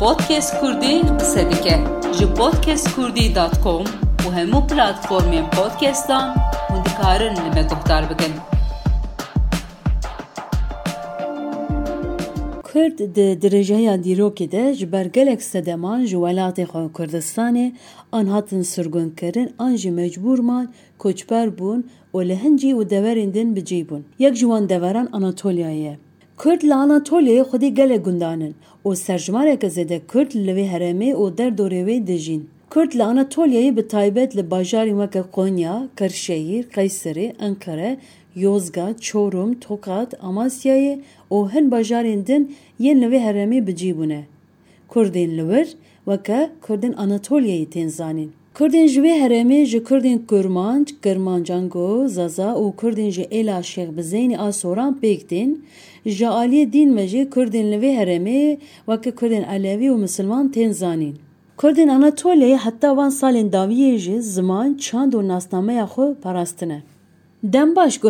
پادکست کوردی قسە بکە ژ پادکست کوردی دات کۆم و هەموو پلتفۆرمێن پادکستان و دیکارن لە بە دختار بکەن کورد د درژەیا دیرۆکی دە ژ بەرگەلێک سەدەمان ژ وەلاتی خۆ کوردستانی ئەن هاتن سرگونکردن ئەن ژ مەجبورمان کۆچپەر بوون و لە هەنجی و دەورێندن بجێی بوون جوان دەوەران آناتولیایه. Anatolyayê xwedî gelek gundan in û serjmareke zêde Kurd li vê herêmê û derdorê wê dijîn. Kurd li Anatolyayê bi taybet li bajarên weke Konya, Kırşehir, Kayseri, Ankara, Yozgat, Çorum, Tokat, Amasyayê û hin bajarên din yên li vê herêmê bicî bûne. Kurdên li wir weke Kurdên ji vê herêmê ji Kurdên Kurmanc, Kirmancango, Zaza û Kurdên ji Êla Şêxbizeynê a Soran pêk tên, ji aliyê dîn me jî Kurdên li vê herêmê weke Kurdên Elewî û Misilman tên zanîn. Kurdên Anatolyayê van salên dawiyê jî ziman, çand û nasnameya xwe parastine. Dem baş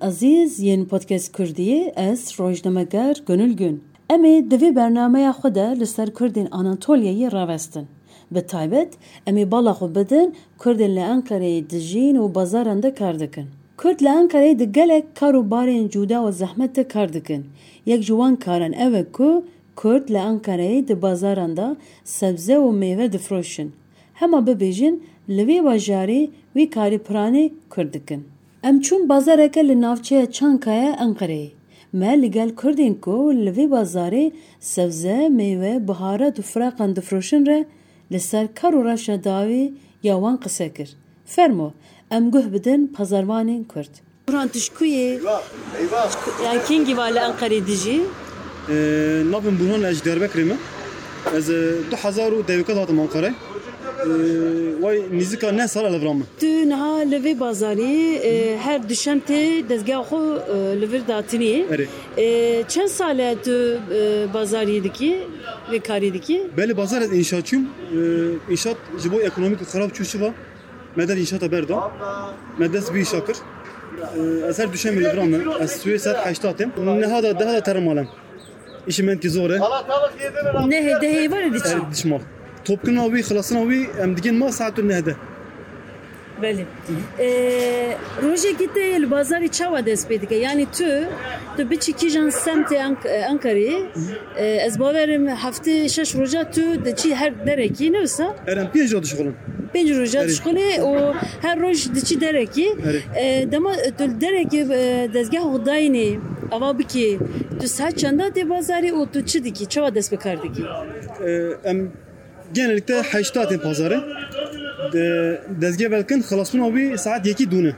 ezîz yên podcast Kurdiyê ez rojnameger Gönül Gün. Em ê di vê bernameya xwe de li ser rawestin. بتایبەت ئەمی بەڵەخۆ بدن کوردن لە ئەنکەرەی دژین و بەزاران دە کار دەکەن کورد لە ئەم کارەی دگەلێک کار و بارێن جودا و زەحمەتە کار دکن. یەک جوان کارن ئەوە کو کورد لە ئەم کارەیە دە بازاراندا سەبزە و مێوە دفرۆشن هەما ببێژن لەوێ واژاری وی کاری پرانی کوردکن ئەم چوون بازارەکە لە ناوچەیە چانکایە ئەنقەرەیە me li gel Kurdên ku li vê bazarê sebze, mêwe, bihara û firaqan difroşin re li ser kar û reşa dawî ya wan qise kir. Fermo, em guh bidin pazarvanên Kurd. Buran tişkuyê yani kengî va li Enqereyê dijî نابم بوهان اج دربکری من از 2000 دویکات هاتم آنقره وای نزدیکا نه سال لبرام Tu niha li vê bazarê e, her dişem tê dezgah xwe e, li vir datinî. Erê. E, Çend sal e tu e, bazariyê dikî vê karî dikî? بله بازار از انشااتçıyım inşaat jibo ekonomik xarab çuşu var meden inşaata berda medes bir şakır eser düşen bir bram az suya saat 8 atem ne hada daha da tarım alem işi men ki zor Ne dehê var diçî. er dişmal topkun avi xlasın avi em digin ma saat ne hede Belê. E, Rojekî te li bazarê çawa dest pê dike? Yani tu tu biçî kîjan semtê Ank- e, Ankara'yê e, ez bawerim heftê şeş roja tu diçî her derekî ne wisa? erem piyaj adı şokulun Pênc roja û her roj diçî derekî Erê. E, dema tu derekî e, dezgeh xudayînê ava bikî tu saat çanda tê genellikle 8 atem pazarı De- dezge belkin xlasın avi saat 2 dune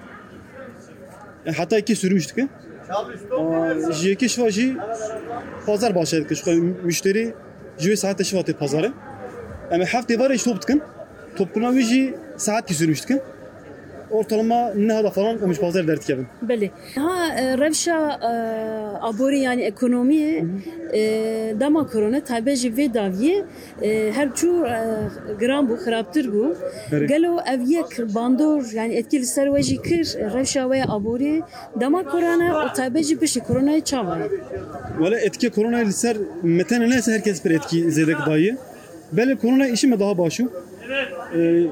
hatta 2 sürmüştük Jeki şvaji pazar başladık. Şu müşteri jüve saatte şvatı pazarı. Ama hafta var iş toptukun. Topkuna viji saat küsürmüştük. Ortalama ne hada falan olmuş pazar derdik evin. Belê. Ha e, revşa e, aborî yani ekonomiyê e, dema korona tabe jî vê daviyê e, her çû e, giran bû xirabtir Evet. gelo ev yek bandor yani etki li ser we jî kir e, revşa we aborî dema korona û tabe jî piştî koronayê çawa ye. Valla etki korona liser meten neyse herkes bir etki zedek dayı. Beli korona işime daha başu. Ee,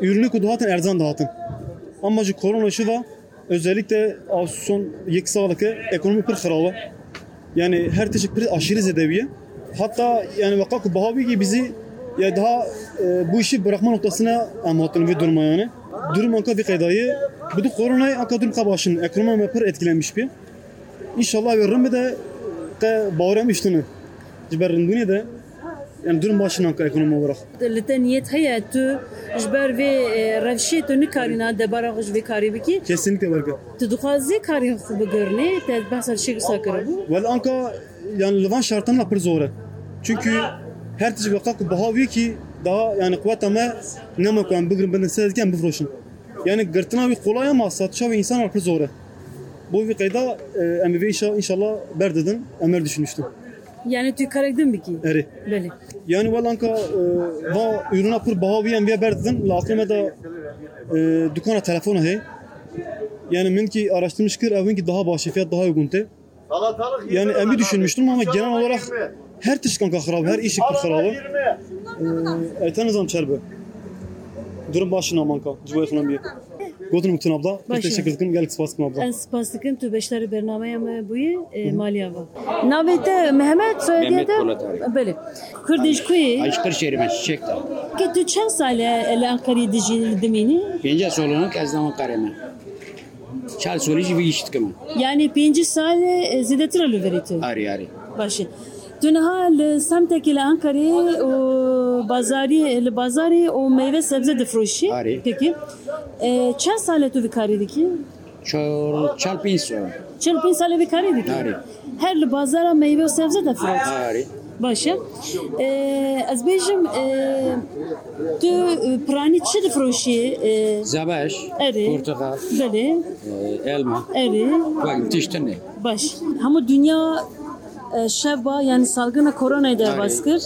ürünü kuduhatın erzan dağıtın. Ama şu korona şu var. Özellikle son yek sağlıkı ekonomi pır xaraba. Yani her teşekkür bir aşırı zedeviye. Hatta yani vakak bahavi gibi bizi ya daha e, bu işi bırakma noktasına anlattın ve durma yani. Durum anka bir kaydayı. Bu da koronayı anka durum kabaşın ekonomi pır etkilenmiş bir. İnşallah veririm bir de te bağıram üstünü. Ciberin dünya yani durum başına anka ekonomi olarak. Li te niyet heye tu ji ber vê e, revşê tu nikarîna debara xwe ji vê karî bikî Kesinlikle var ki. tu dixwazî karî xwe bigirnê te behsa şê qisa kiribû Vel anka yani Livan şartlarına pır zor. Çünkü her tişi vakak bahavi ki daha yani kuvvet ama ne koyan bugün ben sezgen bu froşun. Yani gırtına bir kolay ama satışa ve insan pır zor. Bu bir kayda e, ve inşallah, inşallah berdedin emer düşünmüştüm. Yani tu karekdin bikî Eri. Belê. Yani vel anka e, va ürüne pır bahavi em bir berdedin. La aklıma da e, dükana telefona hey. Yani min ki araştırmış kır evin ki daha başı fiyat daha uygun te. Salatalık Yani lira düşünmüştüm ama genel olarak her tişkan ka xarab, her işi ka xarab. Aytan nizam çerbe. Durum başına manka. Cüveye xunam bir. Godun mutun abla. Başına. Teşekkür ederim. Gel kıspas kın abla. Ez spas dikim tu beşleri bernameye me buyi e, maliye va. Navete Mehmet soyadiye Mehmet de Polat abi. böyle. Kurdiş kuyi Aşkır şerime çiçek de. ki tu çend sale el Ankara dici dimini. Pince solunu kezdamı kareme. Çal solici bir işit kımı. Yani pinci sale e, zidetir alı veritu. Ari ari. باشه تو نها سمتك لأنكري وبازاري البازاري وميوه سبزة دفروشي آره. peki e, چند ساله تو بکاری دیکی؟ Çol çal pinso. چل پین ساله بکاری دیکی؟ آره. هر لبازارا میوه و سبزه دفروش Ari. باشه e, از بیجم e, تو پرانی چی دفروشی؟ E, Zabaş. eri, Portakal. beli, e, Elma. eri, Bak tiştene. e, şeva yani salgına koronayı da baskır.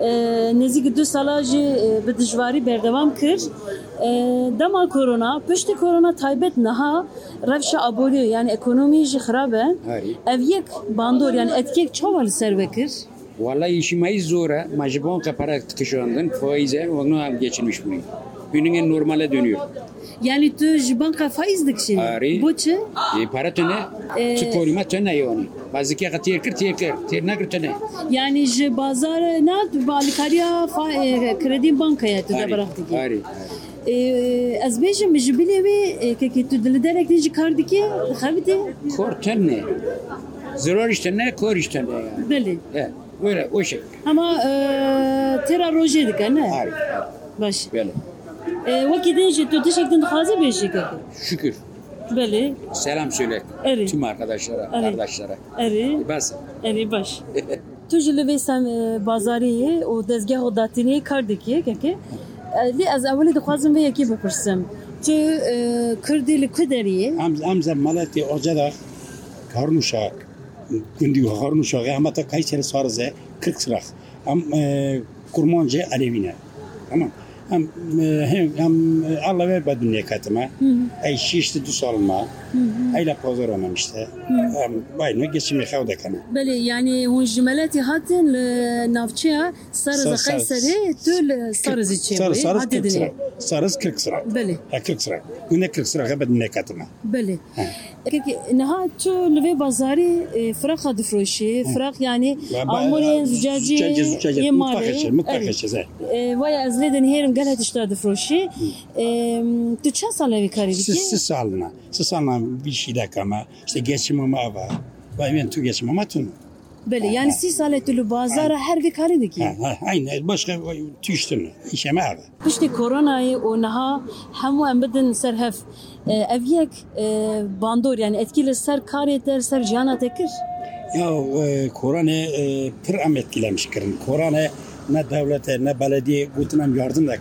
E, Nezi du salajı e, bi dijwarî berdevam kir. E, Dema korona, piştî korona taybet niha revşa aboriyo yani ekonomî jî xirab e. Ari. Ev yek bandor yani etkek çawa li ser vekir. Vallahi işimeyi zora. Majibon kapara tıkışandın. Faize onu hem geçilmiş bunu. Günün normale dönüyor. Yani tu banka faiz dikşin. Ari. Bu çi? E, para töne. E, Tıkorima töne yani. Bazı kere tiyer kır tiyer kır. Tiyer nakır töne. Yani ji bazar ne balikariya e, kredi bankaya tu da bıraktı ki. Ari. Ez bêjim ji bilê wê kekê tu dilê derek jî kar dike xebite Kor töne. Zor işte ne kor işte ne yani. belê. He, böyle o şey. Ama e, tera rojê dike ne? Ari. Baş. Böyle. E, din jî tu tişektin dixwaze bêjî kekê. Şükür. Belê. Selam söyle. Evet. Tüm arkadaşlara, Evet. kardeşlere. Erê. Bas. Erê baş. Tu li vê sem e, bazarê yê û dezgeh û datinê kar dikî kekê. Lê ez ewilê dixwazim vê yekî bipirsim. Tu e, Kurdî li ku deriyê? Am am zamanati ocada karnuşa gündü karnuşa ya mata Kayseri sarıze 40 sıra. Am e, kurmanca alevine. Tamam. Am e, hem am e, Allah ver badun nekatıma. Ay şişti düz alma. Ayla pazar olmam işte. Am bay ne geçimi havda kana. Belê yani hûn ji meletî hatin li navçeya Sarıza Sar- Qeyserê tu li Sarızê Sarı çêbûyê sarı hatê 40 sıra. dinê. Sarı 40 sıra. Belê. Ha 40 sıra. Günde 40 sıra badun nekatıma. Belê. Kekê niha tu li vê bazarê e, firaxa difroşî. Firaq yani amûrên Siz, siz. Siz salına bir şey de kama. İşte geçim ama var. Vay ben tu geçim ama tun. Belê yani tu li bazara her dikî. Ha, ha, aynı başka tüştün. İşeme abi. Piştî koronayê û niha hemû em bidin ser hev. E, Ev yek e, bandor yani etki li ser karê te ser jiyana te kir? Ya e, korona pır am etkilemiş kirin. Korona ne devlete ne belediye gutun yardım da.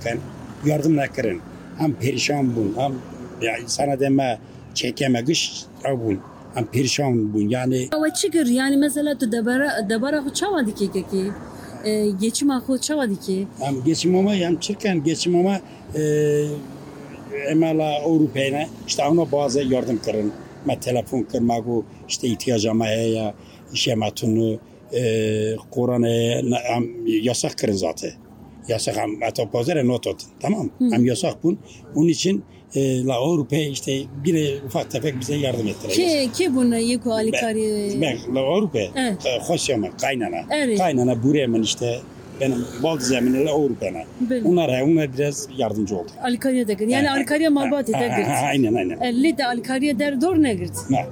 Yardım da kirin. Hem perişan bun. Hem ya sana deme çekeme gış bun. Hem perişan bun. Yani Ve çikir yani mesela tu debara debara xu çava dike keki. E, geçima xu çava dike. hem geçim ama hem çirken geçim ama e, emela Avrupa'ya işte ona bazı yardım kırın. Ma telefon kırmagu işte ihtiyacım ya işe matunu e, Kur'an'ı yasak kırın zaten. Yasak hem hatta pazara not atın. Tamam Hem yasak bun. Onun için e, la Avrupa işte bir ufak tefek bize yardım ettiler. Ke ke buna yeku alikari. Ben la Avrupa. Evet. e, Hoş ama kaynana. Evet. Kaynana buraya hemen işte benim bal zeminle Avrupa'na. Onlara onlar biraz yardımcı oldu. Alikariye de gir. Yani alikariye malbat ha, girt. Aynen aynen. Elli de alikariye der dor ne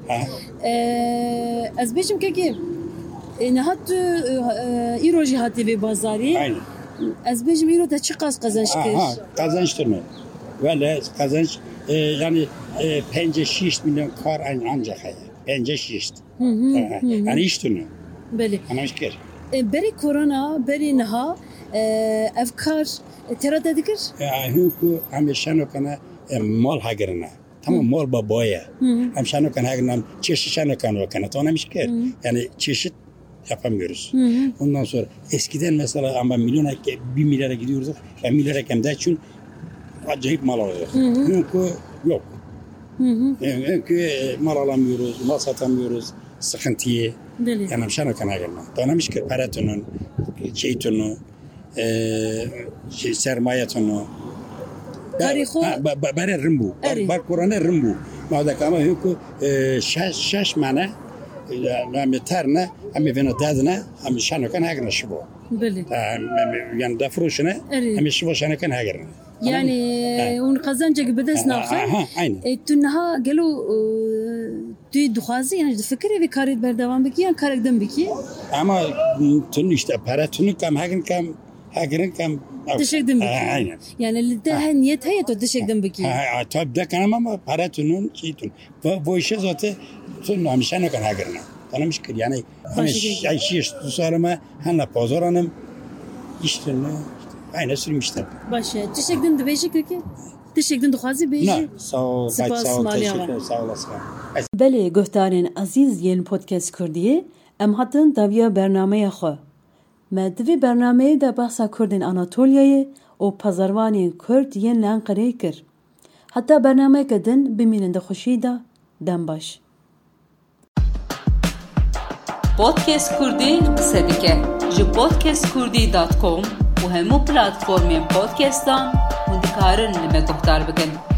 ha. E, Ez beşim keki. E, ne hattu iroji hati ve bazari. Aynen. Ez beşim iro da çıkas kazanç Ha, Böyle kazanç. Pence şiş. Hı hı. Ha, ha. Yani iş türünü. Belli. Anlamış ki. E, Beri korona, beri niha, e, evkar, e, terada dikir. Ya hinku hem şanokana e, mal hagirina. Tamam mal babaya. Hem şanokan hagirina çeşit şanokan vakana. Anlamış ki. Yani çeşit yapamıyoruz. Ondan sonra eskiden mesela ama milyona bir milyara gidiyorduk. Ben milyara hem de için acayip mal alıyoruz. Hı hı. Yok. Hı hı. Çünkü mal alamıyoruz, mal satamıyoruz. Sıkıntıyı. Deli. Yani şana kana gelme. Danamış ki paratonu, şeytonu, e, şey, sermayetonu. Bariko. Bare rimbu. Bar Kur'an'a rimbu. Mağda kama hükü şaş, şaş mana امی ترنه امی وینا دادنه امی شنو کن هگرنه شبو بله یعنی دفروشنه امی شبو شنو کن هگرنه يعني اون قزنجك بدس ناخر Aha, aynen. تو نها قالوا توی دخوازی yani fikri ve karit berdevam biki yani karekden biki Ama tün işte para tünü kam hakin kam hakirin kam teşekkür biki Ha, Aynen. yani اللي ده niyet هي تو teşekkür biki Ha, ha, Tabii de kanım ama para tünün şey tün. Bu, bu işe zaten tün hamisha ne kan hakirin. Bana müşkil yani. Hani Başka Aynen sürmüşler. Başa. Teşekkür ederim. Beşik ki. Teşekkür ederim. Ne? Sağ ol. Sağ ol. Teşekkür Sağ podcast Kurdiyê em hatin daviya bernameya xwe. Me divê bernameyê de behsa Kurdên Anatolyayê û pazarvanên Kurd yên li Enqereyê kir. Heta bernameyeke din bimînin di xwişî de baş. Podcast Kurdî qise dike ji u hemmu platformjen podcast'tan mund të karën me kohtarë bëken.